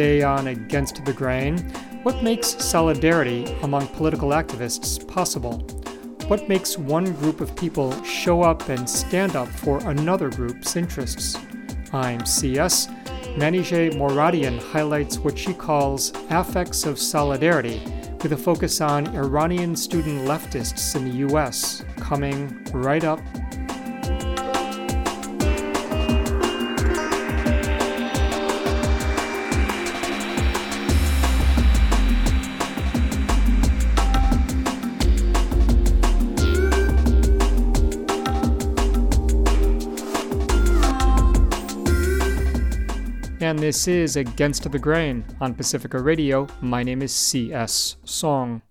Today on Against the Grain, what makes solidarity among political activists possible? What makes one group of people show up and stand up for another group's interests? I'm CS. Manijeh Moradian highlights what she calls affects of solidarity with a focus on Iranian student leftists in the US, coming right up and this is Against the Grain on Pacifica Radio. My name is C.S. Soong.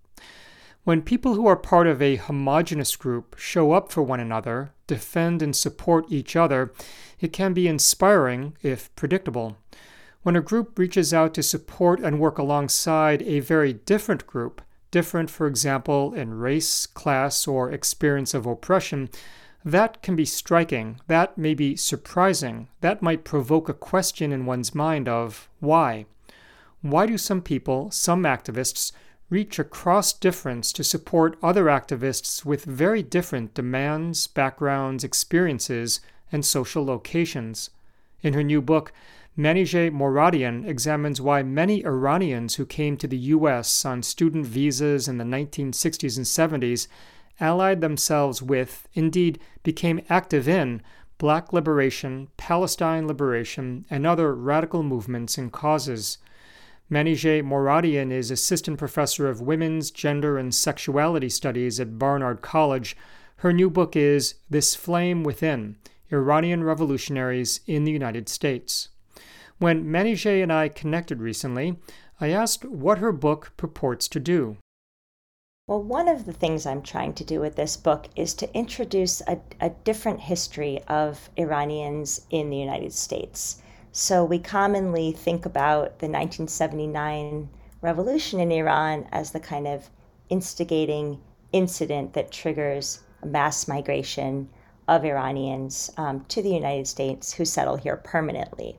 When people who are part of a homogenous group show up for one another, defend and support each other, it can be inspiring if predictable. When a group reaches out to support and work alongside a very different group, different, for example, in race, class, or experience of oppression, that can be striking, that may be surprising, that might provoke a question in one's mind of why? Why do some people, some activists, reach across difference to support other activists with very different demands, backgrounds, experiences, and social locations? In her new book, Manijeh Moradian examines why many Iranians who came to the U.S. on student visas in the 1960s and 70s allied themselves with, indeed became active in, black liberation, Palestine liberation, and other radical movements and causes. Manijeh Moradian is assistant professor of women's, gender, and sexuality studies at Barnard College. Her new book is This Flame Within Iranian Revolutionaries in the United States. When Manijeh and I connected recently, I asked what her book purports to do. Well, one of the things I'm trying to do with this book is to introduce a, a different history of Iranians in the United States. So we commonly think about the 1979 revolution in Iran as the kind of instigating incident that triggers a mass migration of Iranians um, to the United States who settle here permanently.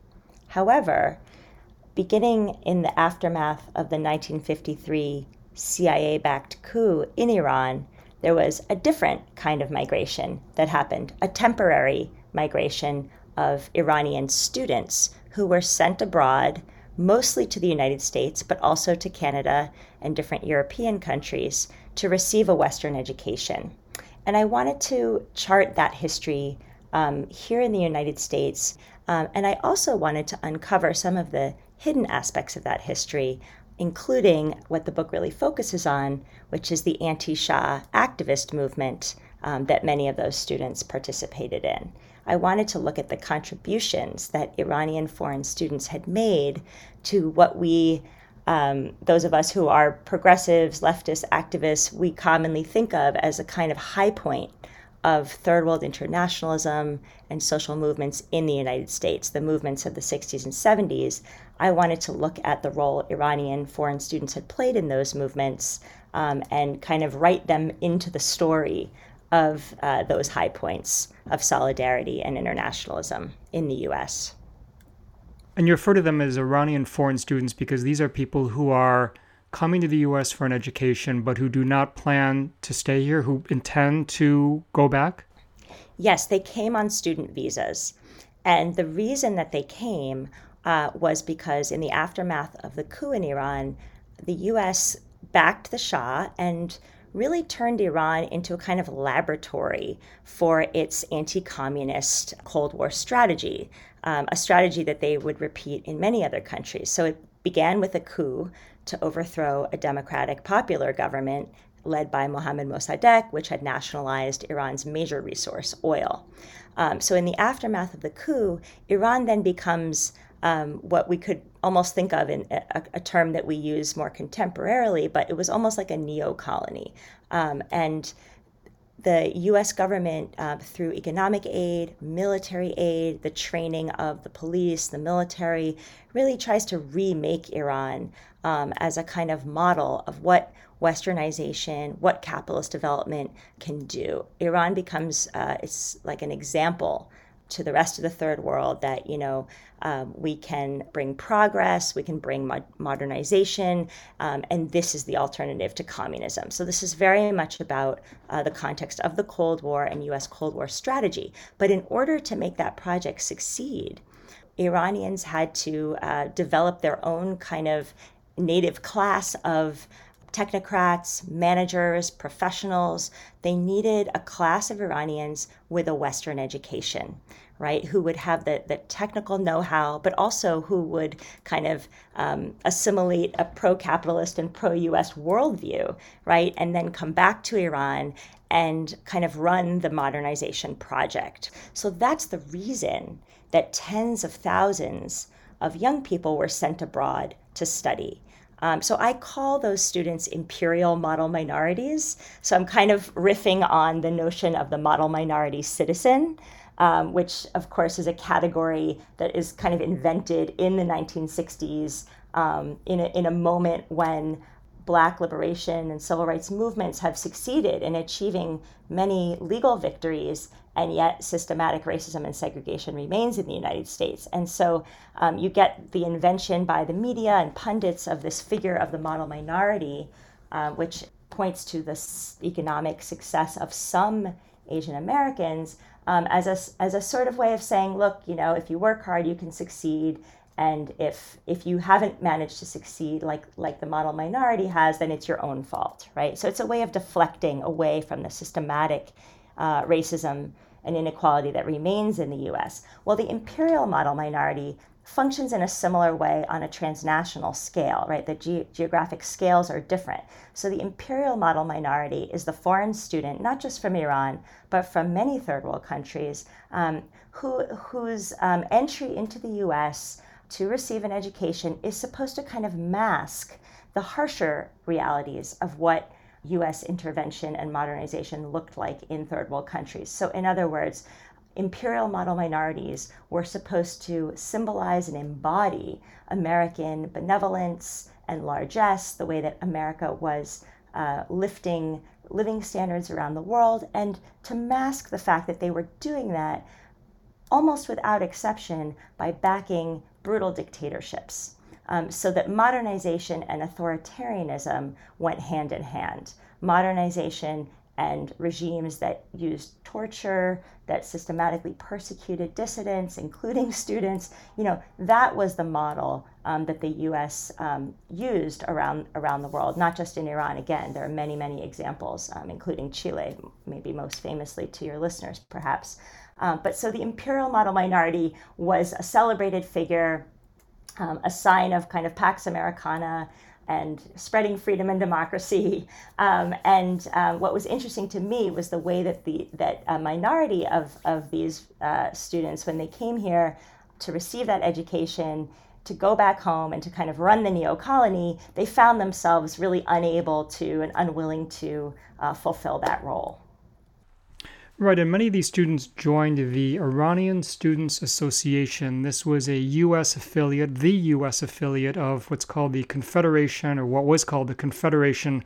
However, beginning in the aftermath of the 1953 CIA backed coup in Iran, there was a different kind of migration that happened, a temporary migration of Iranian students who were sent abroad, mostly to the United States, but also to Canada and different European countries, to receive a Western education. And I wanted to chart that history um, here in the United States. Um, and I also wanted to uncover some of the hidden aspects of that history including what the book really focuses on, which is the anti Shah activist movement um, that many of those students participated in. I wanted to look at the contributions that Iranian foreign students had made to what we, um, those of us who are progressives, leftist activists, we commonly think of as a kind of high point of third world internationalism and social movements in the United States, the movements of the 60s and 70s, I wanted to look at the role Iranian foreign students had played in those movements um, and kind of write them into the story of uh, those high points of solidarity and internationalism in the US. And you refer to them as Iranian foreign students because these are people who are coming to the US for an education, but who do not plan to stay here, who intend to go back? Yes, they came on student visas. And the reason that they came uh, was because in the aftermath of the coup in Iran, the US backed the Shah and really turned Iran into a kind of laboratory for its anti communist Cold War strategy, um, a strategy that they would repeat in many other countries. So it began with a coup to overthrow a democratic popular government led by Mohammad Mossadegh, which had nationalized Iran's major resource, oil. Um, so, in the aftermath of the coup, Iran then becomes um, what we could almost think of in a, a, term that we use more contemporarily, but it was almost like a neo colony. Um, and the US government, uh, through economic aid, military aid, the training of the police, the military, really tries to remake Iran um, as a kind of model of what westernization, what capitalist development can do. Iran becomes, uh, it's like an example to the rest of the third world that you know um, we can bring progress, we can bring mo- modernization, um, and this is the alternative to communism. So this is very much about uh, the context of the Cold War and U.S. Cold War strategy. But in order to make that project succeed, Iranians had to uh, develop their own kind of native class of technocrats, managers, professionals. They needed a class of Iranians with a Western education, right? Who would have the, the technical know how, but also who would kind of um, assimilate a pro capitalist and pro US worldview, right? And then come back to Iran and kind of run the modernization project. So that's the reason that tens of thousands of young people were sent abroad to study. Um, so I call those students imperial model minorities. So I'm kind of riffing on the notion of the model minority citizen, um, which of course is a category that is kind of invented in the 1960s um, in, a, in a moment when Black liberation and civil rights movements have succeeded in achieving many legal victories, and yet systematic racism and segregation remains in the United States. And so um, you get the invention by the media and pundits of this figure of the model minority, uh, which points to the economic success of some Asian Americans um, as, a, as a sort of way of saying, look, you know, if you work hard, you can succeed and if if you haven't managed to succeed like like the model minority has then it's your own fault right so it's a way of deflecting away from the systematic uh, racism and inequality that remains in the us well the imperial model minority functions in a similar way on a transnational scale right? The ge- geographic scales are different. So the imperial model minority is the foreign student not just from iran but from many third world countries um, who, whose um, entry into the us to receive an education is supposed to kind of mask the harsher realities of what US intervention and modernization looked like in third world countries. So, in other words, imperial model minorities were supposed to symbolize and embody American benevolence and largesse, the way that America was uh, lifting living standards around the world, and to mask the fact that they were doing that almost without exception by backing brutal dictatorships. Um, so that modernization and authoritarianism went hand in hand. Modernization and regimes that used torture, that systematically persecuted dissidents, including students, you know, that was the model um, that the U.S. Um, used around around the world, not just in Iran. Again, there are many, many examples, um, including Chile, maybe most famously to your listeners, perhaps. Um, but so the imperial model minority was a celebrated figure, um, a sign of kind of Pax Americana and spreading freedom and democracy. Um, and um, what was interesting to me was the way that the that a minority of of these uh, students, when they came here to receive that education, to go back home and to kind of run the neo colony, they found themselves really unable to and unwilling to uh, fulfill that role. Right, and many of these students joined the Iranian Students Association. This was a U.S. affiliate, the U.S. affiliate of what's called the Confederation, or what was called the Confederation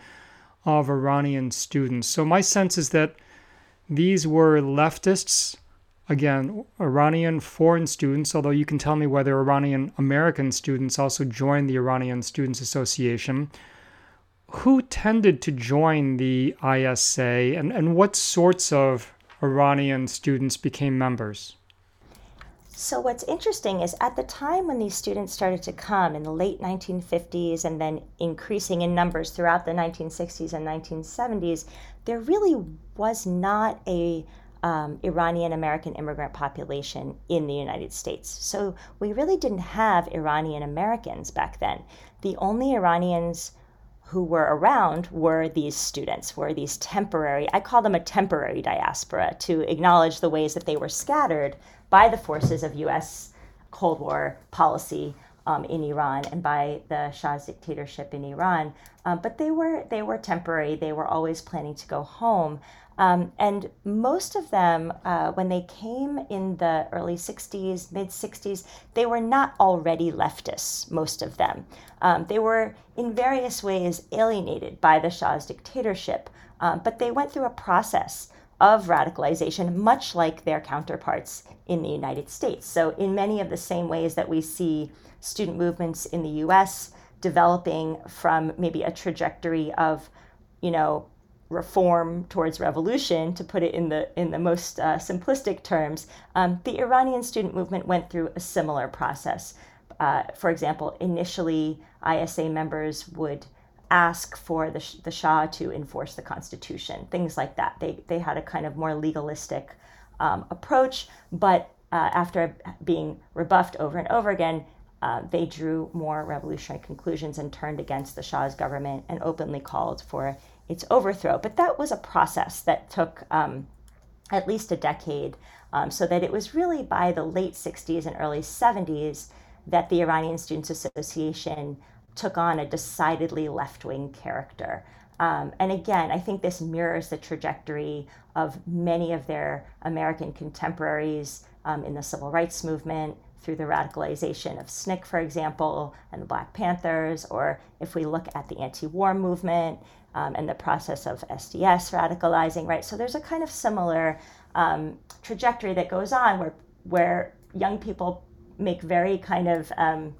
of Iranian Students. So, my sense is that these were leftists, again, Iranian foreign students, although you can tell me whether Iranian American students also joined the Iranian Students Association. Who tended to join the ISA, and, and what sorts of Iranian students became members? So, what's interesting is at the time when these students started to come in the late 1950s and then increasing in numbers throughout the 1960s and 1970s, there really was not a um, Iranian American immigrant population in the United States. So, we really didn't have Iranian Americans back then. The only Iranians who were around were these students, were these temporary, I call them a temporary diaspora to acknowledge the ways that they were scattered by the forces of US Cold War policy um, in Iran and by the Shah's dictatorship in Iran. Um, but they were they were temporary. They were always planning to go home. Um, and most of them, uh, when they came in the early 60s, mid 60s, they were not already leftists, most of them. Um, they were in various ways alienated by the Shah's dictatorship, um, but they went through a process of radicalization, much like their counterparts in the United States. So, in many of the same ways that we see student movements in the US developing from maybe a trajectory of, you know, reform towards revolution, to put it in the in the most uh, simplistic terms, um, the Iranian student movement went through a similar process. Uh, for example, initially ISA members would ask for the, the Shah to enforce the constitution, things like that. They, they had a kind of more legalistic um, approach, but uh, after being rebuffed over and over again, uh, they drew more revolutionary conclusions and turned against the Shah's government and openly called for its overthrow. But that was a process that took um, at least a decade, um, so that it was really by the late 60s and early 70s that the Iranian Students Association took on a decidedly left wing character. Um, and again, I think this mirrors the trajectory of many of their American contemporaries um, in the civil rights movement through the radicalization of SNCC, for example, and the Black Panthers, or if we look at the anti war movement um, and the process of SDS radicalizing, right? So there's a kind of similar um, trajectory that goes on where, where young people make very kind of um,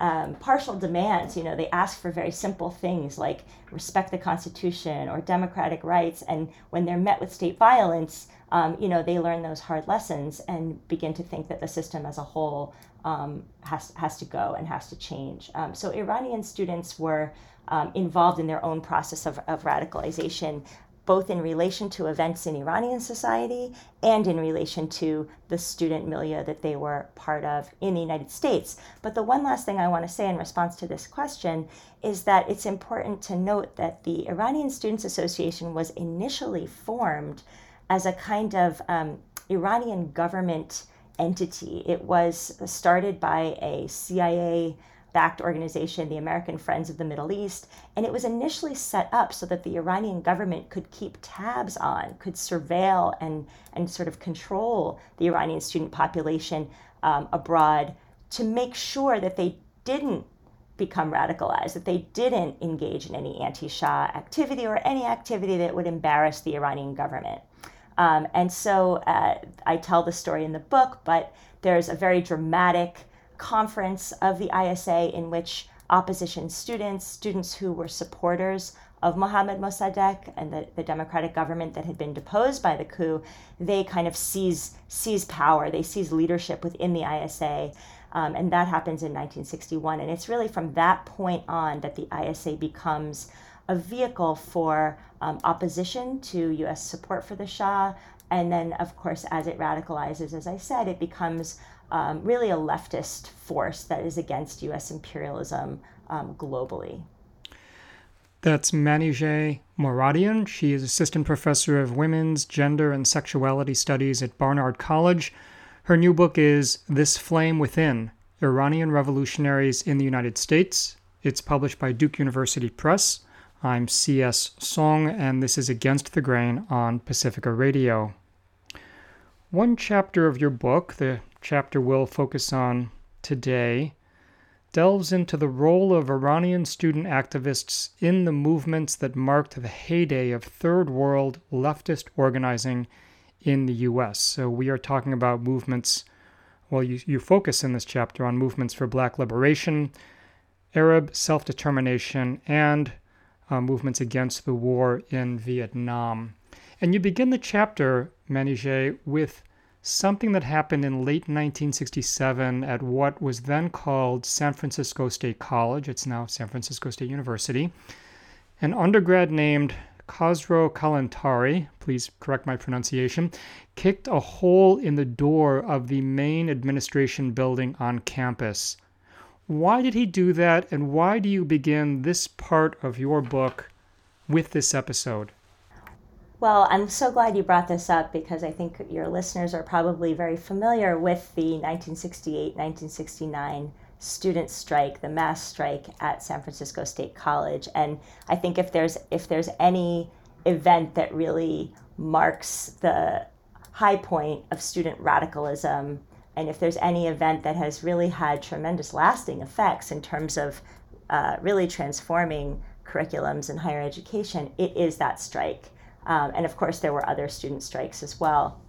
um, partial demands. You know, they ask for very simple things like respect the Constitution or democratic rights. And when they're met with state violence, um, you know, they learn those hard lessons and begin to think that the system as a whole um, has, has to go and has to change. Um, so Iranian students were um, involved in their own process of, of radicalization both in relation to events in Iranian society and in relation to the student milieu that they were part of in the United States. But the one last thing I want to say in response to this question is that it's important to note that the Iranian Students Association was initially formed as a kind of um, Iranian government entity. It was started by a CIA backed organization, the American Friends of the Middle East, and it was initially set up so that the Iranian government could keep tabs on, could surveil and, and sort of control the Iranian student population um, abroad to make sure that they didn't become radicalized, that they didn't engage in any anti Shah activity or any activity that would embarrass the Iranian government. Um, and so uh, I tell the story in the book, but there's a very dramatic conference of the ISA in which opposition students, students who were supporters of Mohammad Mossadegh and the, the democratic government that had been deposed by the coup, they kind of seize, seize power, they seize leadership within the ISA. Um, and that happens in 1961. And it's really from that point on that the ISA becomes a vehicle for um, opposition to US support for the Shah. And then, of course, as it radicalizes, as I said, it becomes um, really a leftist force that is against U.S. imperialism um, globally. That's Manijeh Moradian. She is assistant professor of women's, gender, and sexuality studies at Barnard College. Her new book is This Flame Within Iranian Revolutionaries in the United States. It's published by Duke University Press. I'm C.S. Soong, and this is Against the Grain on Pacifica Radio. One chapter of your book, the chapter we'll focus on today delves into the role of Iranian student activists in the movements that marked the heyday of third world leftist organizing in the US. So we are talking about movements, well, you, you focus in this chapter on movements for black liberation, Arab self determination, and uh, movements against the war in Vietnam. And you begin the chapter, Manijeh, with something that happened in late 1967 at what was then called San Francisco State College. It's now San Francisco State University. An undergrad named Khosrow Kalantari, please correct my pronunciation, kicked a hole in the door of the main administration building on campus. Why did he do that, and why do you begin this part of your book with this episode? Well, I'm so glad you brought this up because I think your listeners are probably very familiar with the 1968 1969 student strike, the mass strike at San Francisco State College. And I think if there's if there's any event that really marks the high point of student radicalism, and if there's any event that has really had tremendous lasting effects in terms of uh, really transforming curriculums in higher education, it is that strike. Um, and of course, there were other student strikes as well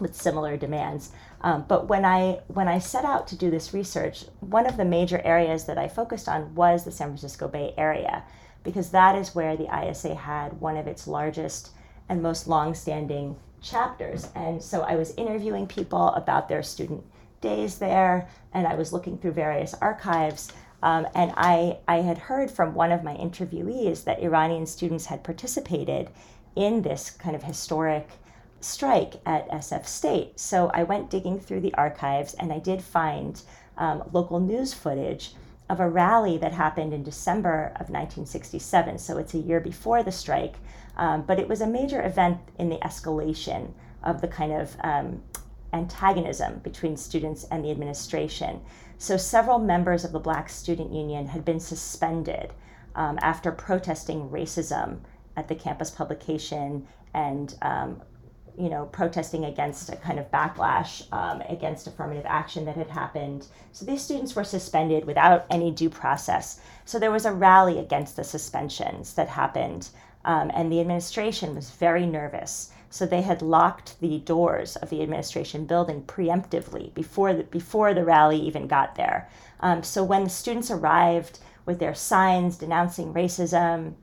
with similar demands. Um, but when I when I set out to do this research, one of the major areas that I focused on was the San Francisco Bay Area, because that is where the ISA had one of its largest and most long-standing chapters. And so I was interviewing people about their student days there, and I was looking through various archives. Um, and I, I had heard from one of my interviewees that Iranian students had participated in this kind of historic strike at SF State. So I went digging through the archives and I did find um, local news footage of a rally that happened in December of 1967. So it's a year before the strike, um, but it was a major event in the escalation of the kind of um, antagonism between students and the administration. So several members of the Black Student Union had been suspended um, after protesting racism at the campus publication and um, you know, protesting against a kind of backlash um, against affirmative action that had happened. So these students were suspended without any due process. So there was a rally against the suspensions that happened, um, and the administration was very nervous. So they had locked the doors of the administration building preemptively before the, before the rally even got there. Um, so when the students arrived with their signs denouncing racism,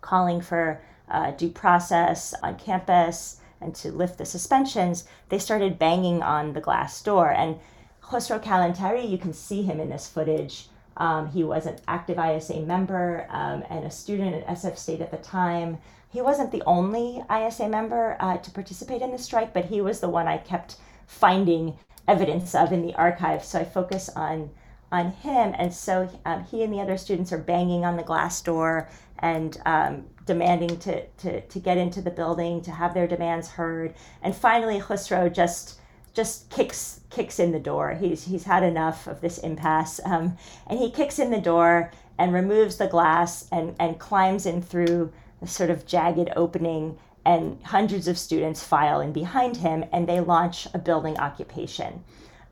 calling for uh, due process on campus, and to lift the suspensions, they started banging on the glass door. And Khosrow Kalantari, you can see him in this footage. Um, he was an active ISA member um, and a student at SF State at the time. He wasn't the only ISA member uh, to participate in the strike, but he was the one I kept finding evidence of in the archive. So I focus on on him, and so um, he and the other students are banging on the glass door and um, demanding to, to, to get into the building, to have their demands heard. And finally, Khosrow just just kicks kicks in the door. He's he's had enough of this impasse, um, and he kicks in the door and removes the glass and and climbs in through the sort of jagged opening. And hundreds of students file in behind him, and they launch a building occupation.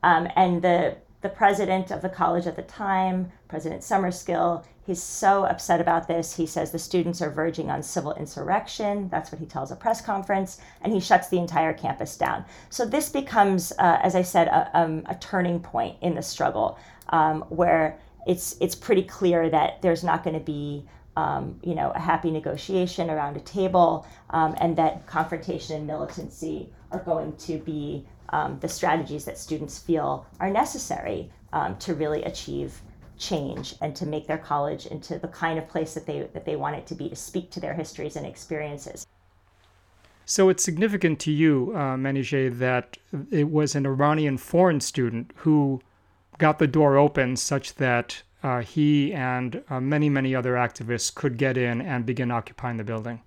Um, and the the president of the college at the time, President Summerskill, he's so upset about this. He says the students are verging on civil insurrection. That's what he tells a press conference, and he shuts the entire campus down. So this becomes, uh, as I said, a, um, a, turning point in the struggle um, where it's it's pretty clear that there's not going to be um, you know a happy negotiation around a table, um, and that confrontation and militancy are going to be um, the strategies that students feel are necessary um, to really achieve change and to make their college into the kind of place that they that they want it to be to speak to their histories and experiences. So it's significant to you, uh, Manijeh, that it was an Iranian foreign student who got the door open such that uh, he and uh, many, many other activists could get in and begin occupying the building.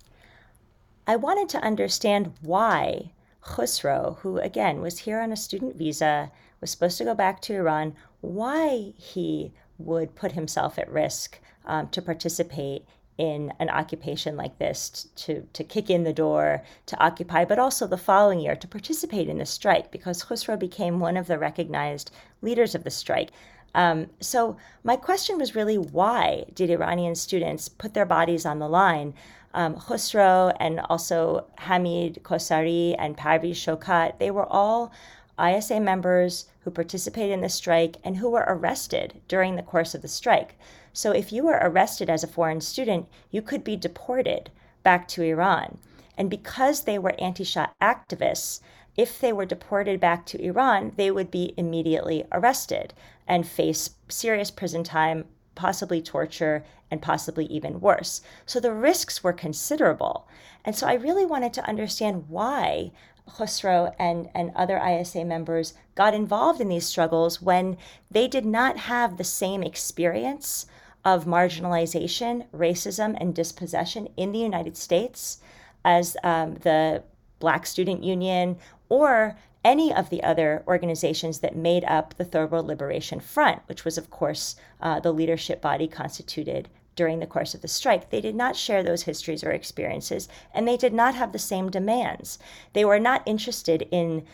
I wanted to understand why Khosrow, who again was here on a student visa, was supposed to go back to Iran, why he would put himself at risk um, to participate in an occupation like this to, to kick in the door to occupy, but also the following year to participate in the strike because Khosrow became one of the recognized leaders of the strike. Um, so, my question was really why did Iranian students put their bodies on the line um, Khosrow and also Hamid Kosari and Parviz Shokat, they were all ISA members who participated in the strike and who were arrested during the course of the strike. So if you were arrested as a foreign student, you could be deported back to Iran. And because they were anti Shah activists, if they were deported back to Iran, they would be immediately arrested and face serious prison time possibly torture, and possibly even worse. So the risks were considerable. And so I really wanted to understand why Khosrow and, and other ISA members got involved in these struggles when they did not have the same experience of marginalization, racism, and dispossession in the United States as um, the Black Student Union or any of the other organizations that made up the Third World Liberation Front, which was, of course, uh, the leadership body constituted during the course of the strike. They did not share those histories or experiences, and they did not have the same demands. They were not interested in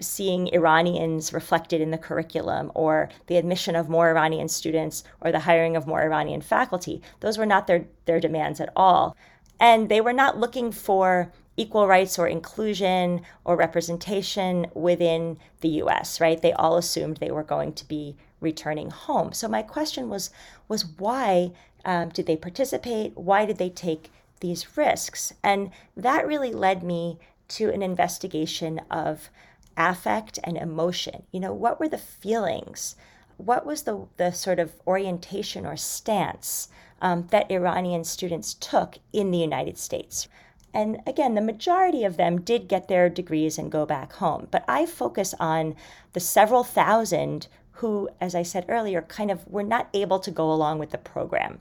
seeing Iranians reflected in the curriculum or the admission of more Iranian students or the hiring of more Iranian faculty. Those were not their, their demands at all. And they were not looking for equal rights or inclusion or representation within the US, right? They all assumed they were going to be returning home. So my question was was why um, did they participate? Why did they take these risks? And that really led me to an investigation of affect and emotion. You know, what were the feelings? What was the, the sort of orientation or stance um, that Iranian students took in the United States? And again, the majority of them did get their degrees and go back home. But I focus on the several thousand who, as I said earlier, kind of were not able to go along with the program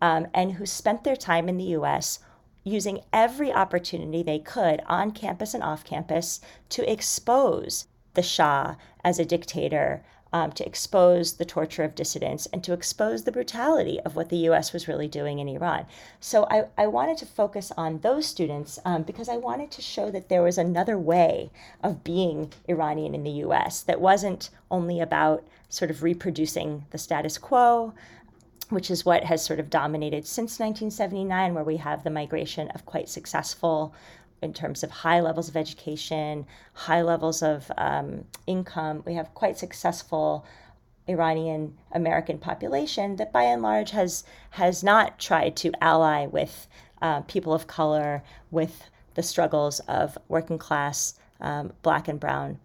um, and who spent their time in the US using every opportunity they could on campus and off campus to expose the Shah as a dictator, um, to expose the torture of dissidents, and to expose the brutality of what the US was really doing in Iran. So I, I wanted to focus on those students um, because I wanted to show that there was another way of being Iranian in the US that wasn't only about sort of reproducing the status quo, which is what has sort of dominated since 1979, where we have the migration of quite successful in terms of high levels of education, high levels of um, income. We have quite successful Iranian American population that by and large has has not tried to ally with uh, people of color, with the struggles of working class um, black and brown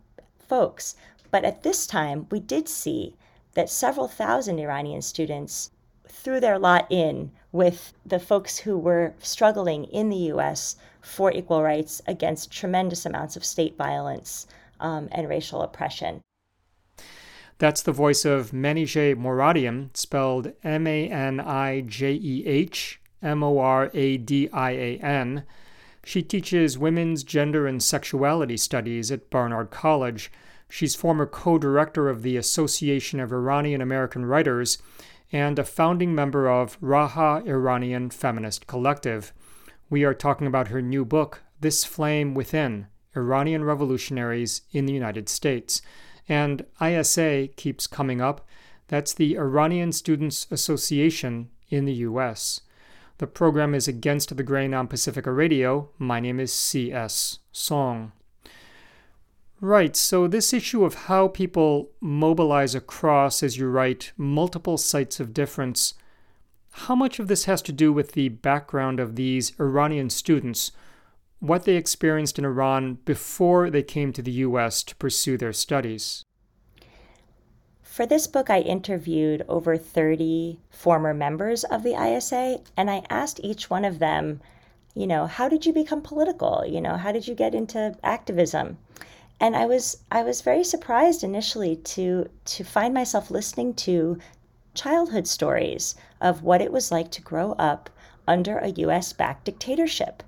folks. But at this time, we did see that several thousand Iranian students threw their lot in with the folks who were struggling in the US for equal rights against tremendous amounts of state violence um, and racial oppression. That's the voice of Manijeh Moradian, spelled M A N I J E H M O R A D I A N. She teaches women's gender and sexuality studies at Barnard College. She's former co director of the Association of Iranian American Writers and a founding member of Raha Iranian Feminist Collective. We are talking about her new book, This Flame Within Iranian Revolutionaries in the United States. And ISA keeps coming up. That's the Iranian Students Association in the U.S. The program is Against the Grain on Pacifica Radio. My name is C.S. Soong. Right. So, this issue of how people mobilize across, as you write, multiple sites of difference, how much of this has to do with the background of these Iranian students, what they experienced in Iran before they came to the U.S. to pursue their studies? For this book, I interviewed over 30 former members of the ISA, and I asked each one of them, you know, how did you become political? You know, how did you get into activism? And I was I was very surprised initially to to find myself listening to childhood stories of what it was like to grow up under a US backed dictatorship.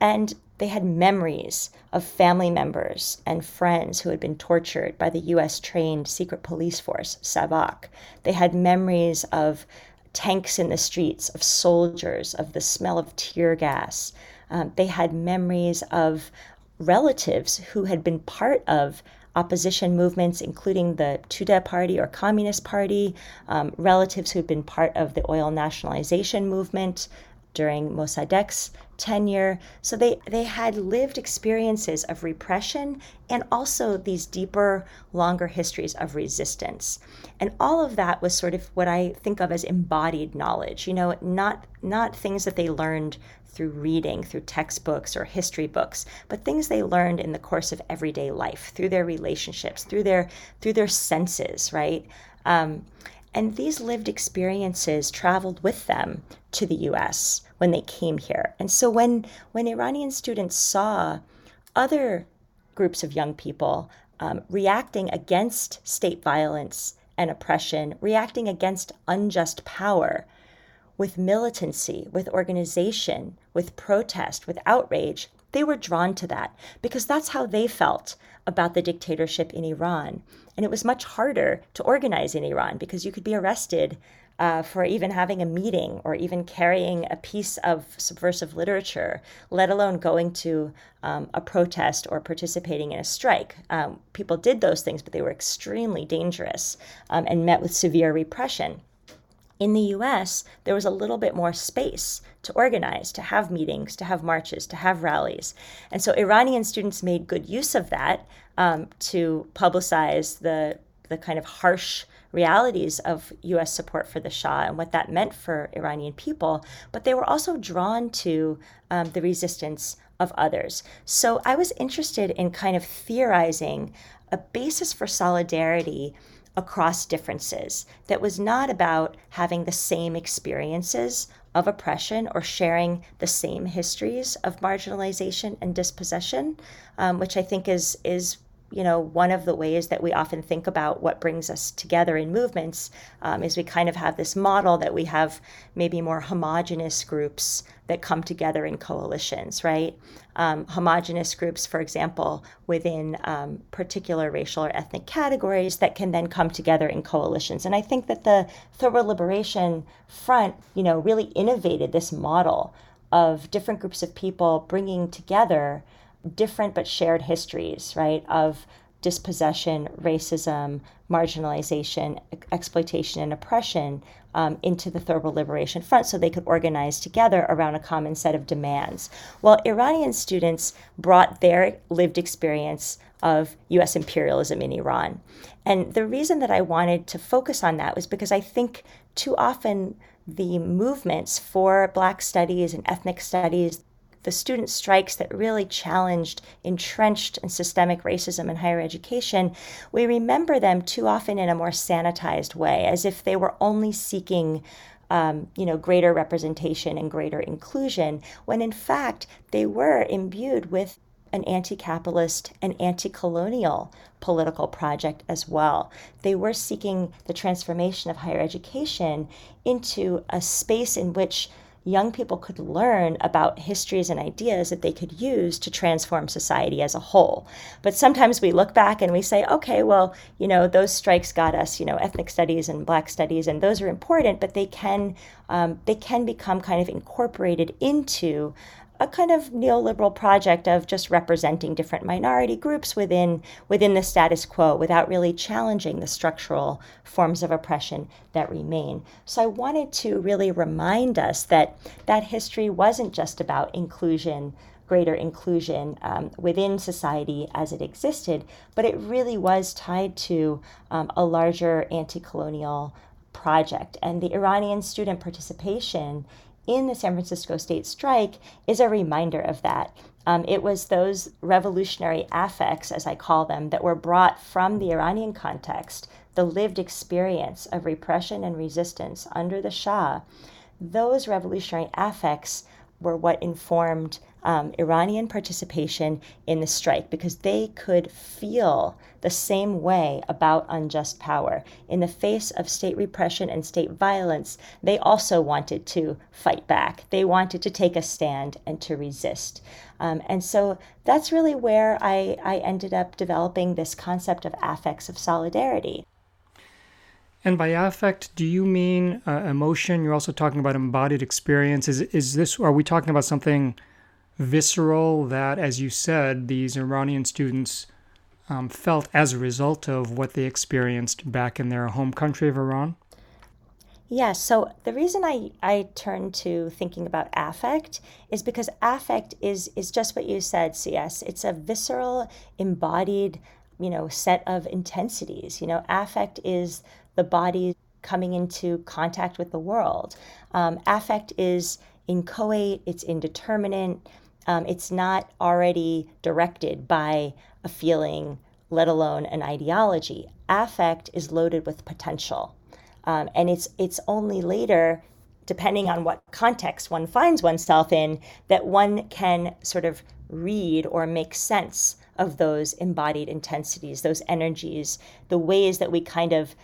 And they had memories of family members and friends who had been tortured by the US trained secret police force, Savak. They had memories of tanks in the streets, of soldiers, of the smell of tear gas. Um, they had memories of relatives who had been part of opposition movements, including the Tudeh Party or Communist Party, um, relatives who had been part of the oil nationalization movement during Mossadegh's tenure. So they, they had lived experiences of repression and also these deeper, longer histories of resistance. And all of that was sort of what I think of as embodied knowledge, you know, not not things that they learned through reading, through textbooks or history books, but things they learned in the course of everyday life, through their relationships, through their through their senses, right? Um, and these lived experiences traveled with them to the U.S. when they came here. And so when when Iranian students saw other groups of young people um, reacting against state violence and oppression, reacting against unjust power, with militancy, with organization, with protest, with outrage, they were drawn to that because that's how they felt about the dictatorship in Iran. And it was much harder to organize in Iran because you could be arrested uh, for even having a meeting or even carrying a piece of subversive literature, let alone going to um, a protest or participating in a strike. Um, people did those things, but they were extremely dangerous um, and met with severe repression. In the US, there was a little bit more space to organize, to have meetings, to have marches, to have rallies. And so Iranian students made good use of that um, to publicize the, the kind of harsh realities of US support for the Shah and what that meant for Iranian people. But they were also drawn to um, the resistance of others. So I was interested in kind of theorizing a basis for solidarity across differences that was not about having the same experiences of oppression or sharing the same histories of marginalization and dispossession, um, which I think is is you know, one of the ways that we often think about what brings us together in movements um, is we kind of have this model that we have maybe more homogenous groups that come together in coalitions, right? Um, homogenous groups, for example, within um, particular racial or ethnic categories that can then come together in coalitions. And I think that the Third World Liberation Front, you know, really innovated this model of different groups of people bringing together different but shared histories, right, of dispossession, racism, marginalization, exploitation, and oppression um, into the Third World Liberation Front so they could organize together around a common set of demands. Well, Iranian students brought their lived experience of US imperialism in Iran. And the reason that I wanted to focus on that was because I think too often the movements for Black studies and ethnic studies the student strikes that really challenged entrenched and systemic racism in higher education, we remember them too often in a more sanitized way, as if they were only seeking um, you know, greater representation and greater inclusion, when in fact they were imbued with an anti capitalist and anti colonial political project as well. They were seeking the transformation of higher education into a space in which young people could learn about histories and ideas that they could use to transform society as a whole. But sometimes we look back and we say, okay, well, you know, those strikes got us, you know, ethnic studies and black studies, and those are important, but they can um, they can become kind of incorporated into a kind of neoliberal project of just representing different minority groups within within the status quo without really challenging the structural forms of oppression that remain. So I wanted to really remind us that that history wasn't just about inclusion greater inclusion um, within society as it existed, but it really was tied to um, a larger anti colonial project. And the Iranian student participation in the San Francisco state strike is a reminder of that. Um, it was those revolutionary affects, as I call them, that were brought from the Iranian context, the lived experience of repression and resistance under the Shah. Those revolutionary affects were what informed um, Iranian participation in the strike because they could feel the same way about unjust power. In the face of state repression and state violence, they also wanted to fight back. They wanted to take a stand and to resist. Um, and so that's really where I, I ended up developing this concept of affects of solidarity. And by affect, do you mean uh, emotion? You're also talking about embodied experience. Is is this? Are we talking about something visceral that, as you said, these Iranian students um, felt as a result of what they experienced back in their home country of Iran? Yeah, so the reason I, I turn to thinking about affect is because affect is is just what you said, CS. It's a visceral, embodied, you know, set of intensities. You know, affect is the body coming into contact with the world. Um, affect is inchoate, it's indeterminate, um, it's not already directed by a feeling, let alone an ideology. Affect is loaded with potential. Um, and it's it's only later, depending on what context one finds oneself in, that one can sort of read or make sense of those embodied intensities, those energies, the ways that we kind of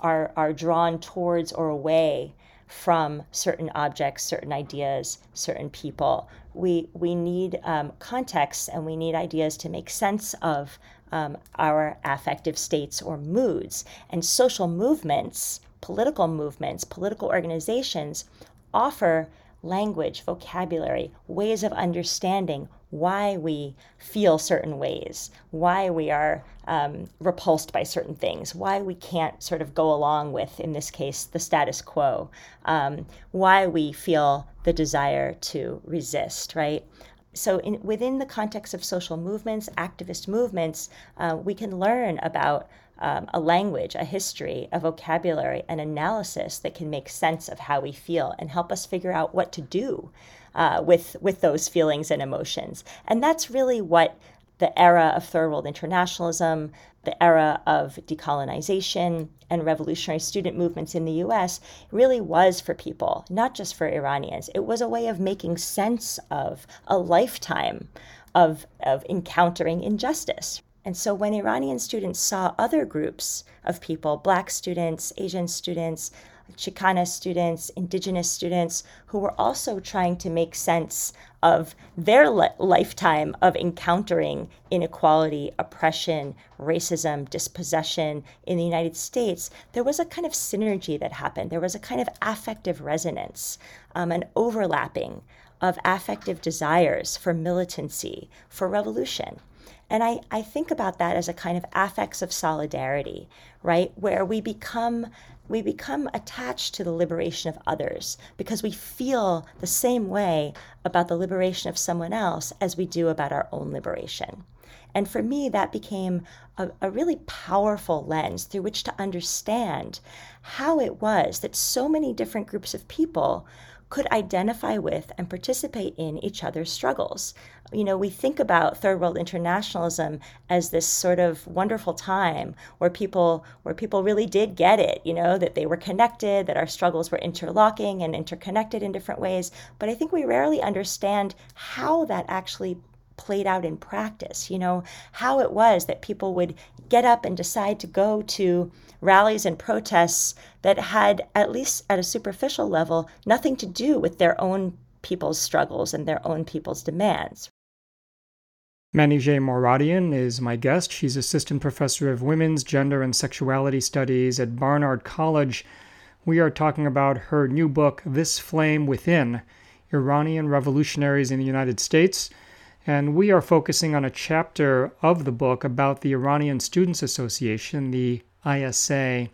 are, are drawn towards or away from certain objects, certain ideas, certain people. We, we need um, context and we need ideas to make sense of um, our affective states or moods. And social movements, political movements, political organizations offer language, vocabulary, ways of understanding why we feel certain ways, why we are um, repulsed by certain things, why we can't sort of go along with, in this case, the status quo, um, why we feel the desire to resist, right? So, in, within the context of social movements, activist movements, uh, we can learn about um, a language, a history, a vocabulary, an analysis that can make sense of how we feel and help us figure out what to do uh, with with those feelings and emotions. And that's really what the era of third world internationalism, the era of decolonization and revolutionary student movements in the US really was for people, not just for Iranians. It was a way of making sense of a lifetime of, of encountering injustice. And so when Iranian students saw other groups of people, Black students, Asian students, Chicana students, indigenous students, who were also trying to make sense of their li- lifetime of encountering inequality, oppression, racism, dispossession in the United States, there was a kind of synergy that happened. There was a kind of affective resonance, um, an overlapping of affective desires for militancy, for revolution. And I, I think about that as a kind of affects of solidarity, right? Where we become we become attached to the liberation of others because we feel the same way about the liberation of someone else as we do about our own liberation. And for me, that became a, a, really powerful lens through which to understand how it was that so many different groups of people could identify with and participate in each other's struggles. You know, we think about third world internationalism as this sort of wonderful time where people where people really did get it, you know, that they were connected, that our struggles were interlocking and interconnected in different ways, but I think we rarely understand how that actually played out in practice, you know, how it was that people would get up and decide to go to rallies and protests that had, at least at a superficial level, nothing to do with their own people's struggles and their own people's demands. Manijeh Moradian is my guest. She's assistant professor of women's, gender, and sexuality studies at Barnard College. We are talking about her new book, This Flame Within Iranian Revolutionaries in the United States. And we are focusing on a chapter of the book about the Iranian Students Association, the ISA,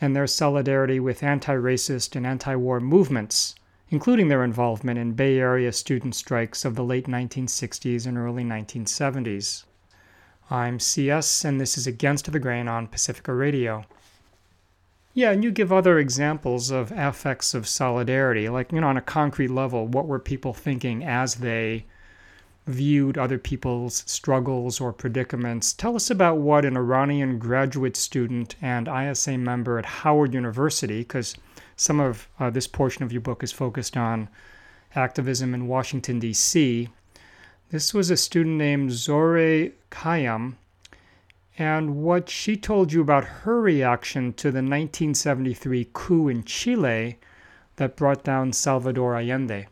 and their solidarity with anti racist and anti war movements, including their involvement in Bay Area student strikes of the late 1960s and early 1970s. I'm CS, and this is Against the Grain on Pacifica Radio. Yeah, and you give other examples of affects of solidarity, like, you know, on a concrete level, what were people thinking as they viewed other people's struggles or predicaments. Tell us about what an Iranian graduate student and ISA member at Howard University, because some of uh, this portion of your book is focused on activism in Washington, D.C. This was a student named Zohreh Khayyam, and what she told you about her reaction to the 1973 coup in Chile that brought down Salvador Allende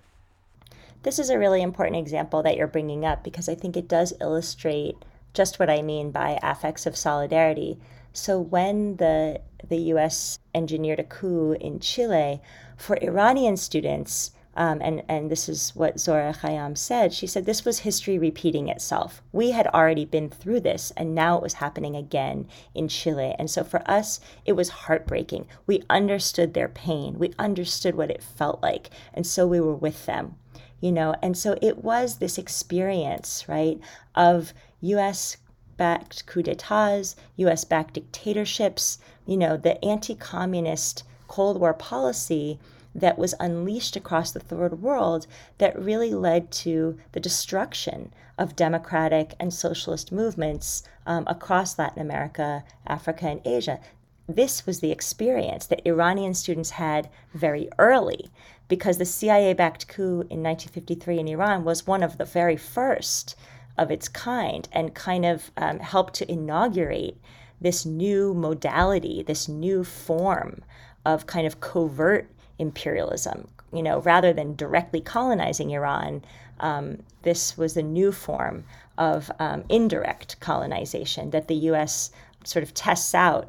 this is a really important example that you're bringing up because I think it does illustrate just what I mean by affects of solidarity. So when the the U.S. engineered a coup in Chile, for Iranian students, um, and and this is what Zohreh Khayyam said. She said this was history repeating itself. We had already been through this, and now it was happening again in Chile. And so for us, it was heartbreaking. We understood their pain. We understood what it felt like, and so we were with them you know and so it was this experience right of us backed coups d'etats us backed dictatorships you know the anti-communist cold war policy that was unleashed across the third world that really led to the destruction of democratic and socialist movements um, across Latin America, Africa, and Asia. This was the experience that Iranian students had very early because the CIA backed coup in 1953 in Iran was one of the very first of its kind and kind of um, helped to inaugurate this new modality, this new form of kind of covert imperialism. You know, rather than directly colonizing Iran, um, this was a new form of um, indirect colonization that the U.S. sort of tests out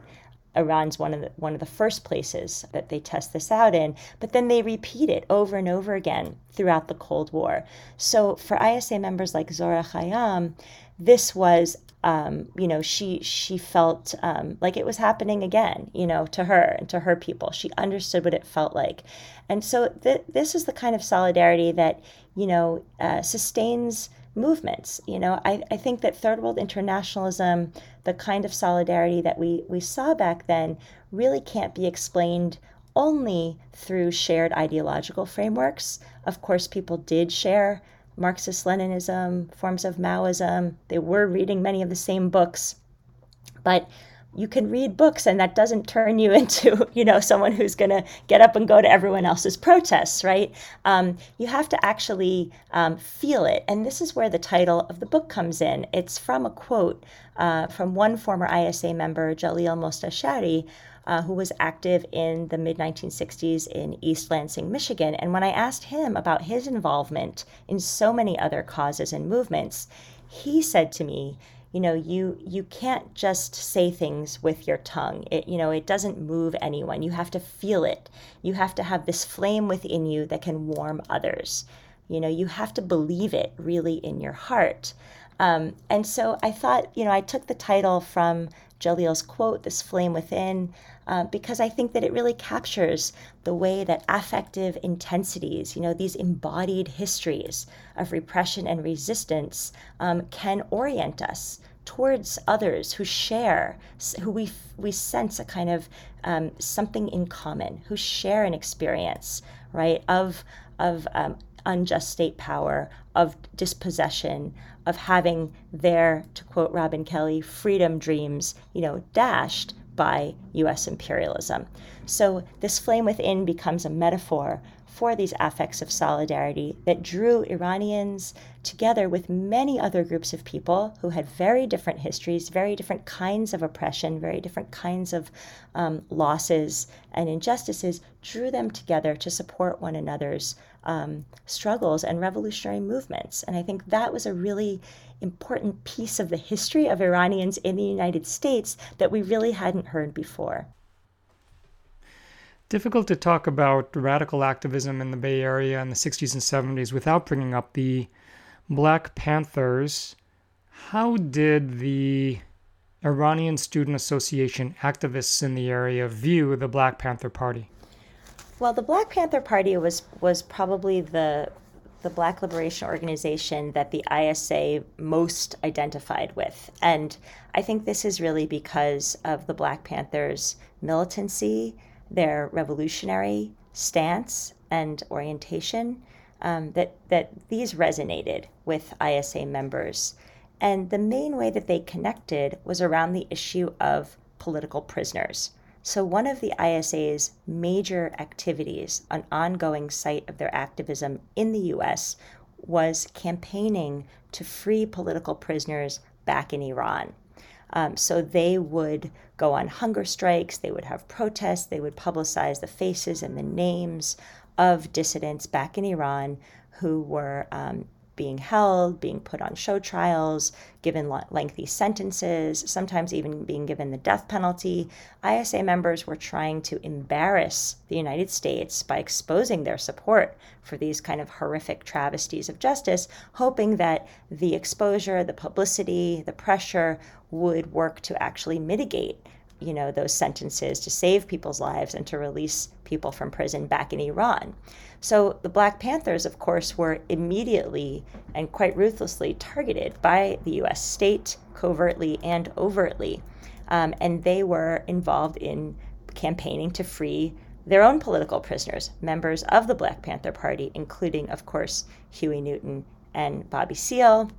Iran's one of the one of the first places that they test this out in, but then they repeat it over and over again throughout the Cold War. So for ISA members like Zohreh Khayyam, this was um, you know, she she felt um, like it was happening again, you know, to her and to her people. She understood what it felt like, and so th- this is the kind of solidarity that you know uh, sustains movements. You know, I, I think that third world internationalism, the kind of solidarity that we we saw back then, really can't be explained only through shared ideological frameworks. Of course, people did share Marxist Leninism, forms of Maoism. They were reading many of the same books. But you can read books and that doesn't turn you into you know someone who's going to get up and go to everyone else's protests right? Um, you have to actually um, feel it. And this is where the title of the book comes in. It's from a quote uh, from one former isa member jalil mostashari uh, who was active in the mid 1960s in East Lansing, Michigan. And when I asked him about his involvement in so many other causes and movements, he said to me, you know you you can't just say things with your tongue. It you know it doesn't move anyone. You have to feel it. You have to have this flame within you that can warm others. You know you have to believe it really in your heart. Um, and so i thought you know i took the title from jalil's quote this flame within uh, because I think that it really captures the way that affective intensities, you know, these embodied histories of repression and resistance um, can orient us towards others who share, who we, we sense a kind of um, something in common, who share an experience, right, of, of um, unjust state power, of dispossession, of having their, to quote Robin Kelley, freedom dreams, you know, dashed by US imperialism. So this flame within becomes a metaphor for these affects of solidarity that drew Iranians together with many other groups of people who had very different histories, very different kinds of oppression, very different kinds of um, losses and injustices, drew them together to support one another's um, struggles and revolutionary movements. And I think that was a really important piece of the history of Iranians in the United States that we really hadn't heard before. Difficult to talk about radical activism in the Bay Area in the 60s and 70s without bringing up the Black Panthers. How did the Iranian Student Association activists in the area view the Black Panther Party? Well, the Black Panther Party was was probably the the Black Liberation Organization that the ISA most identified with. And I think this is really because of the Black Panthers' militancy, their revolutionary stance and orientation, um, that, that these resonated with ISA members. And the main way that they connected was around the issue of political prisoners. So, one of the ISA's major activities, an ongoing site of their activism in the US, was campaigning to free political prisoners back in Iran. Um, so they would go on hunger strikes, they would have protests, they would publicize the faces and the names of dissidents back in Iran who were um, being held, being put on show trials, given lengthy sentences, sometimes even being given the death penalty. ISA members were trying to embarrass the United States by exposing their support for these kind of horrific travesties of justice, hoping that the exposure, the publicity, the pressure would work to actually mitigate you know those sentences to save people's lives and to release people from prison back in Iran. So the Black Panthers, of course, were immediately and quite ruthlessly targeted by the US state, covertly and overtly. Um, and they were involved in campaigning to free their own political prisoners, members of the Black Panther Party, including, of course, Huey Newton and Bobby Seale,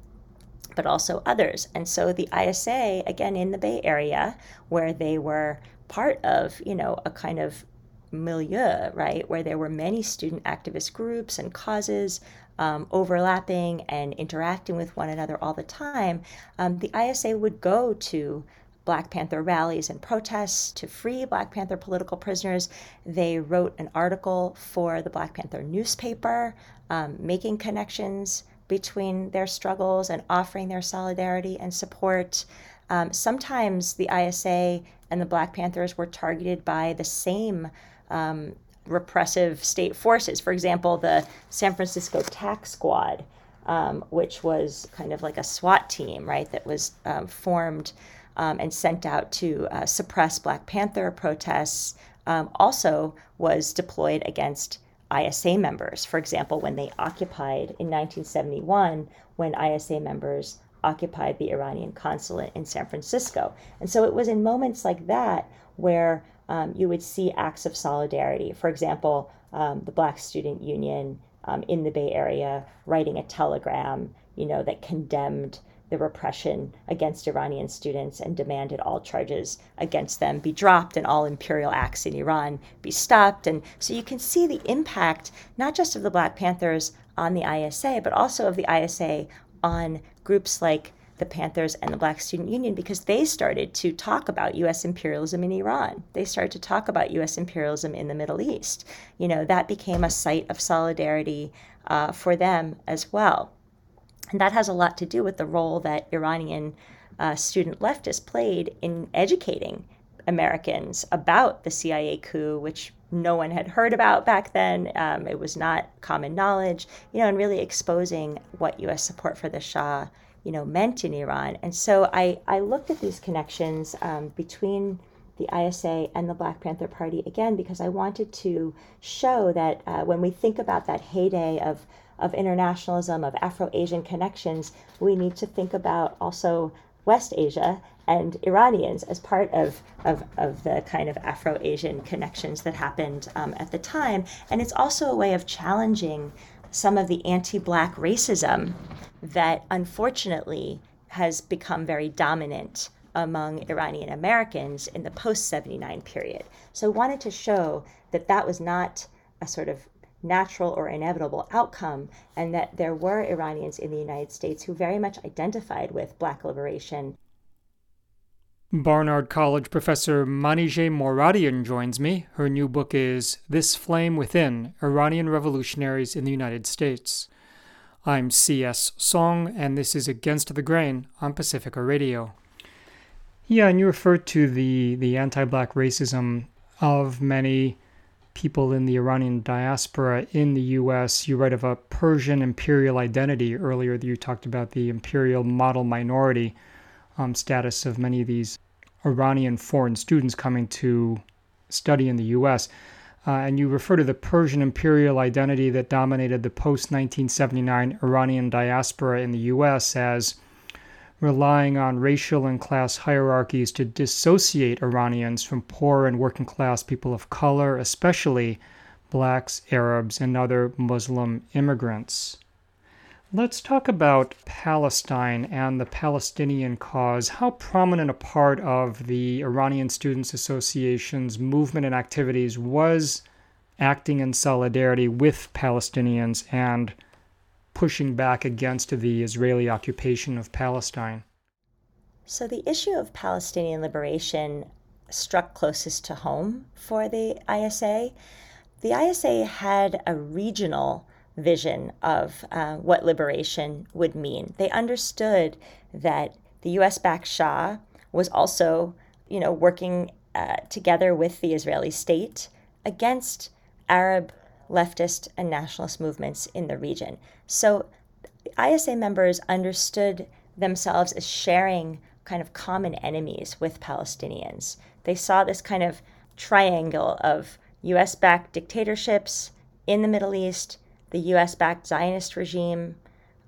but also others. And so the ISA, again in the Bay Area, where they were part of, you know, a kind of milieu, right, where there were many student activist groups and causes um, overlapping and interacting with one another all the time, um, the ISA would go to Black Panther rallies and protests to free Black Panther political prisoners. They wrote an article for the Black Panther newspaper, um, making connections between their struggles and offering their solidarity and support. um, sometimes the ISA and the Black Panthers were targeted by the same um, repressive state forces. For example, the San Francisco Tac Squad, um, which was kind of like a SWAT team, right, that was um, formed um, and sent out to uh, suppress Black Panther protests, um, also was deployed against ISA members. For example, when they occupied in 1971, when ISA members occupied the Iranian consulate in San Francisco. And so it was in moments like that where um, you would see acts of solidarity. For example, um, the Black Student Union um, in the Bay Area writing a telegram, you know, that condemned the repression against Iranian students and demanded all charges against them be dropped and all imperial acts in Iran be stopped. And so you can see the impact not just of the Black Panthers on the ISA, but also of the ISA on groups like the Panthers and the Black Student Union because they started to talk about U.S. imperialism in Iran. They started to talk about U.S. imperialism in the Middle East. You know, that became a site of solidarity uh, for them as well. And that has a lot to do with the role that Iranian uh, student leftists played in educating Americans about the CIA coup, which no one had heard about back then. Um, it was not common knowledge, you know, and really exposing what U.S. support for the Shah you know, meant in Iran. And so I, I looked at these connections um, between the ISA and the Black Panther Party again because I wanted to show that uh, when we think about that heyday of of internationalism, of Afro Asian connections, we need to think about also West Asia and Iranians as part of, of, of the kind of Afro Asian connections that happened um, at the time. And it's also a way of challenging some of the anti Black racism that unfortunately has become very dominant among Iranian Americans in the post 79 period. So I wanted to show that that was not a sort of natural or inevitable outcome, and that there were Iranians in the United States who very much identified with Black liberation. Barnard College professor Manijeh Moradian joins me. Her new book is This Flame Within Iranian Revolutionaries in the United States. I'm C.S. Soong, and this is Against the Grain on Pacifica Radio. Yeah, and you referred to the, the anti black racism of many people in the Iranian diaspora in the U.S. You write of a Persian imperial identity earlier. You talked about the imperial model minority um, status of many of these Iranian foreign students coming to study in the U.S. Uh, and you refer to the Persian imperial identity that dominated the post 1979 Iranian diaspora in the U.S. as relying on racial and class hierarchies to dissociate Iranians from poor and working class people of color, especially blacks, Arabs, and other Muslim immigrants. Let's talk about Palestine and the Palestinian cause. How prominent a part of the Iranian Students Association's movement and activities was acting in solidarity with Palestinians and pushing back against the Israeli occupation of Palestine? So, the issue of Palestinian liberation struck closest to home for the ISA. The ISA had a regional vision of uh, what liberation would mean. They understood that the U.S. backed Shah was also, you know, working uh, together with the Israeli state against Arab leftist and nationalist movements in the region. So ISA members understood themselves as sharing kind of common enemies with Palestinians. They saw this kind of triangle of US backed dictatorships in the Middle East, the US backed Zionist regime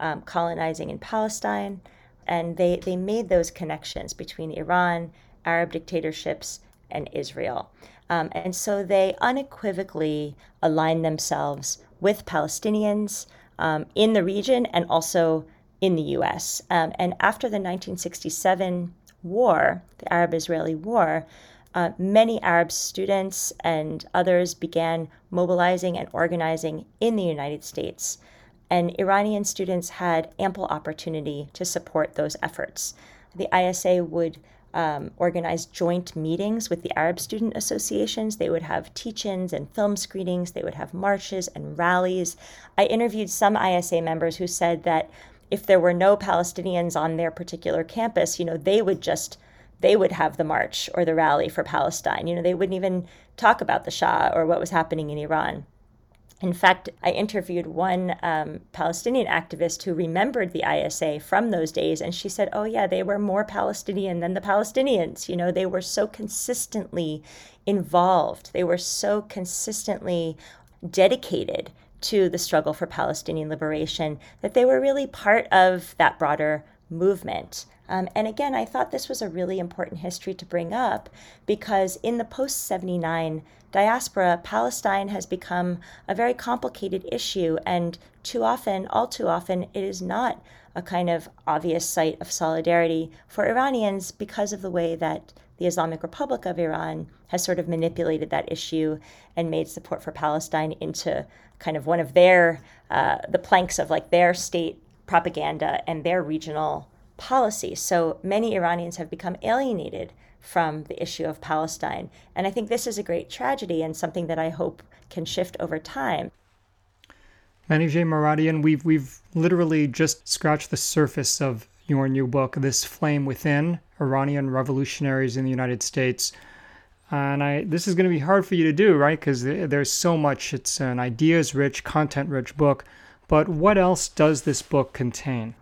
um, colonizing in Palestine. And they, they made those connections between Iran, Arab dictatorships, and Israel. Um, and so they unequivocally aligned themselves with Palestinians um, in the region and also in the US. Um, and after the 1967 war, the Arab Israeli War, uh, many Arab students and others began mobilizing and organizing in the United States. And Iranian students had ample opportunity to support those efforts. The ISA would um, organize joint meetings with the Arab student associations. They would have teach ins and film screenings, they would have marches and rallies. I interviewed some ISA members who said that if there were no Palestinians on their particular campus, you know, they would just they would have the march or the rally for Palestine. You know, they wouldn't even talk about the Shah or what was happening in Iran. In fact, I interviewed one um, Palestinian activist who remembered the ISA from those days, and she said, Oh, yeah, they were more Palestinian than the Palestinians. You know, they were so consistently involved, they were so consistently dedicated to the struggle for Palestinian liberation that they were really part of that broader movement. Um, and again, I thought this was a really important history to bring up because in the post 79 diaspora, Palestine has become a very complicated issue. And too often, all too often, it is not a kind of obvious site of solidarity for Iranians because of the way that the Islamic Republic of Iran has sort of manipulated that issue and made support for Palestine into kind of one of their, uh, the planks of like their state propaganda and their regional policy. So many Iranians have become alienated from the issue of Palestine. And I think this is a great tragedy and something that I hope can shift over time. Manijeh Moradian, we've, we've literally just scratched the surface of your new book, This Flame Within Iranian Revolutionaries in the United States. And I, this is going to be hard for you to do, right? Because there's so much. It's an ideas rich, content rich book. But what else does this book contain?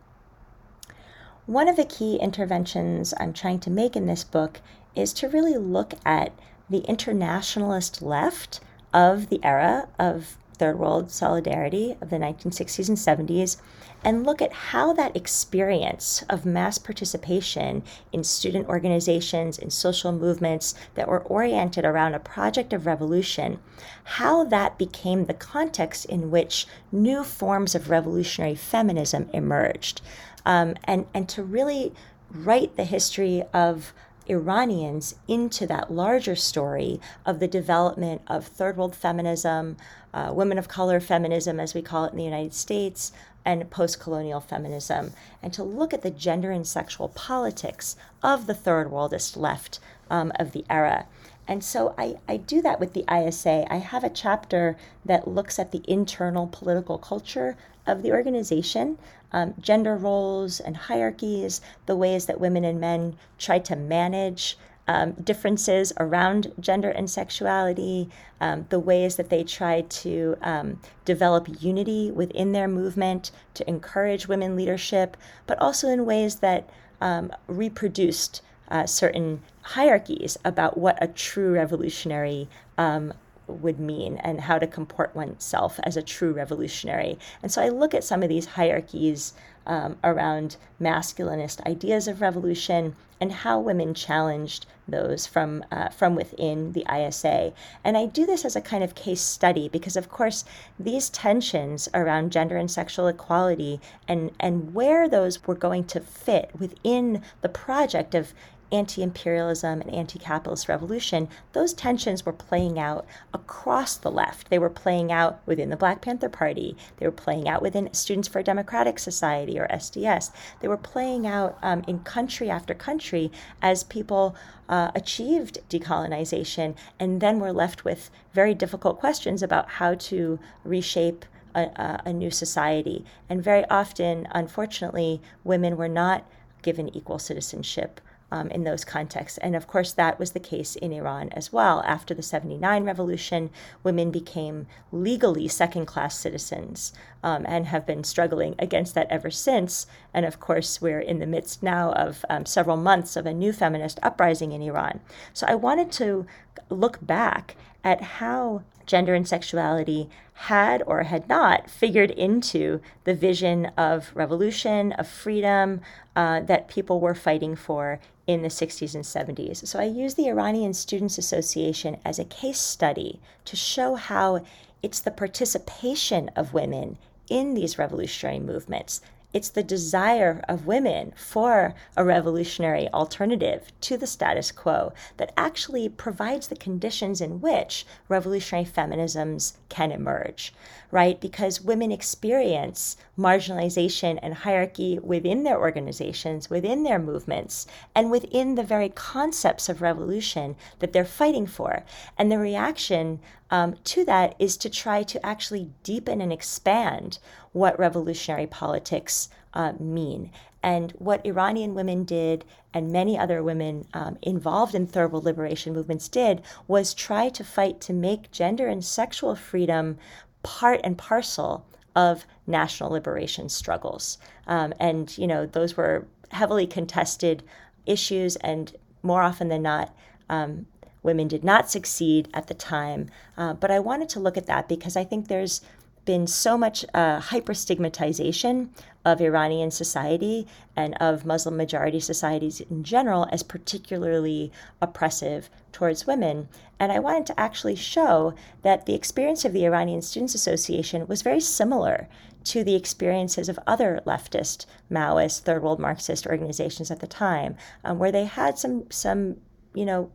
One of the key interventions I'm trying to make in this book is to really look at the internationalist left of the era of Third World solidarity of the 1960s and 70s and look at how that experience of mass participation in student organizations, in social movements that were oriented around a project of revolution, how that became the context in which new forms of revolutionary feminism emerged um, and, and to really write the history of Iranians into that larger story of the development of third world feminism, uh, women of color feminism, as we call it in the United States, and post colonial feminism, and to look at the gender and sexual politics of the third worldist left um, of the era. And so I, I do that with the ISA. I have a chapter that looks at the internal political culture of the organization, um, gender roles and hierarchies, the ways that women and men try to manage um, differences around gender and sexuality, um, the ways that they try to um, develop unity within their movement to encourage women leadership, but also in ways that um, reproduced uh, certain hierarchies about what a true revolutionary um, would mean and how to comport oneself as a true revolutionary. And so I look at some of these hierarchies um, around masculinist ideas of revolution and how women challenged those from uh, from within the ISA. And I do this as a kind of case study because, of course, these tensions around gender and sexual equality and and where those were going to fit within the project of anti imperialism and anti capitalist revolution, those tensions were playing out across the left. They were playing out within the Black Panther Party, they were playing out within Students for a Democratic Society or SDS, they were playing out um, in country after country as people uh, achieved decolonization and then were left with very difficult questions about how to reshape. A, a, new society. And very often, unfortunately, women were not given equal citizenship um, in those contexts. And of course, that was the case in Iran as well. After the 79 revolution, women became legally second class citizens um, and have been struggling against that ever since. And of course, we're in the midst now of um, several months of a new feminist uprising in Iran. So I wanted to look back at how gender and sexuality had or had not figured into the vision of revolution, of freedom uh, that people were fighting for in the 60s and 70s. So I use the Iranian Students Association as a case study to show how it's the participation of women in these revolutionary movements it's the desire of women for a revolutionary alternative to the status quo that actually provides the conditions in which revolutionary feminisms can emerge, right? Because women experience marginalization and hierarchy within their organizations, within their movements, and within the very concepts of revolution that they're fighting for. And the reaction um, to that is to try to actually deepen and expand what revolutionary politics uh, mean. And what Iranian women did, and many other women um, involved in third liberation movements did, was try to fight to make gender and sexual freedom part and parcel of national liberation struggles. Um, and, you know, those were heavily contested issues, and more often than not, um, women did not succeed at the time. Uh, but I wanted to look at that because I think there's been so much uh, hyperstigmatization of Iranian society and of Muslim majority societies in general as particularly oppressive towards women. And I wanted to actually show that the experience of the Iranian Students Association was very similar to the experiences of other leftist, Maoist, third world Marxist organizations at the time, um, where they had some some you know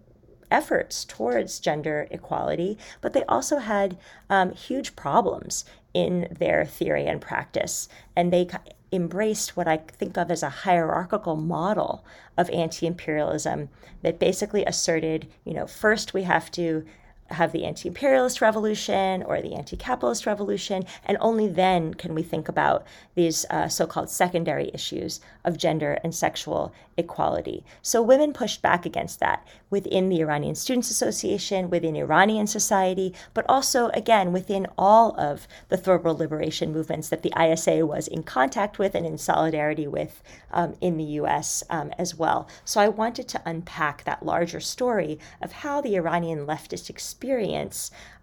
efforts towards gender equality, but they also had um, huge problems in their theory and practice. And they embraced what I think of as a hierarchical model of anti imperialism that basically asserted, you know, first we have to have the anti imperialist revolution or the anti capitalist revolution, and only then can we think about these uh, so called secondary issues of gender and sexual equality. So women pushed back against that within the Iranian Students Association, within Iranian society, but also, again, within all of the third liberation movements that the ISA was in contact with and in solidarity with um, in the US um, as well. So I wanted to unpack that larger story of how the Iranian leftist experience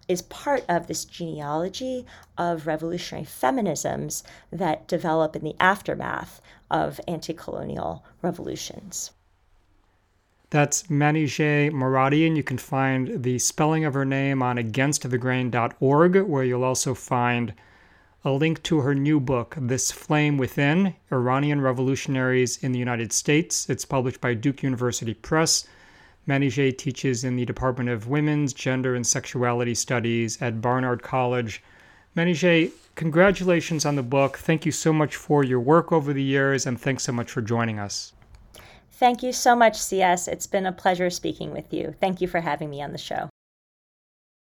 is part of this genealogy of revolutionary feminisms that develop in the aftermath of anti colonial revolutions. That's Manijeh Moradian. You can find the spelling of her name on againstthegrain.org, where you'll also find a link to her new book, This Flame Within Iranian Revolutionaries in the United States. It's published by Duke University Press. Manijeh teaches in the Department of Women's, Gender, and Sexuality Studies at Barnard College. Manijeh, congratulations on the book. Thank you so much for your work over the years, and thanks so much for joining us. Thank you so much, CS. It's been a pleasure speaking with you. Thank you for having me on the show.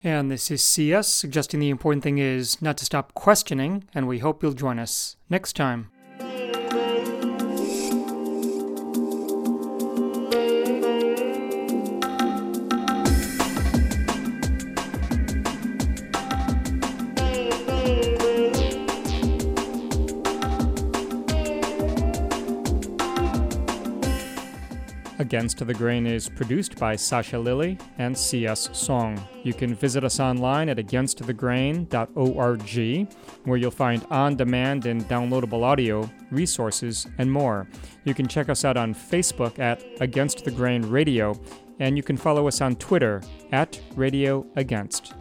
And this is CS, suggesting the important thing is not to stop questioning, and we hope you'll join us next time. Against the Grain is produced by Sasha Lilley and C.S. Soong. You can visit us online at againstthegrain.org, where you'll find on demand and downloadable audio, resources, and more. You can check us out on Facebook at Against the Grain Radio, and you can follow us on Twitter at Radio Against.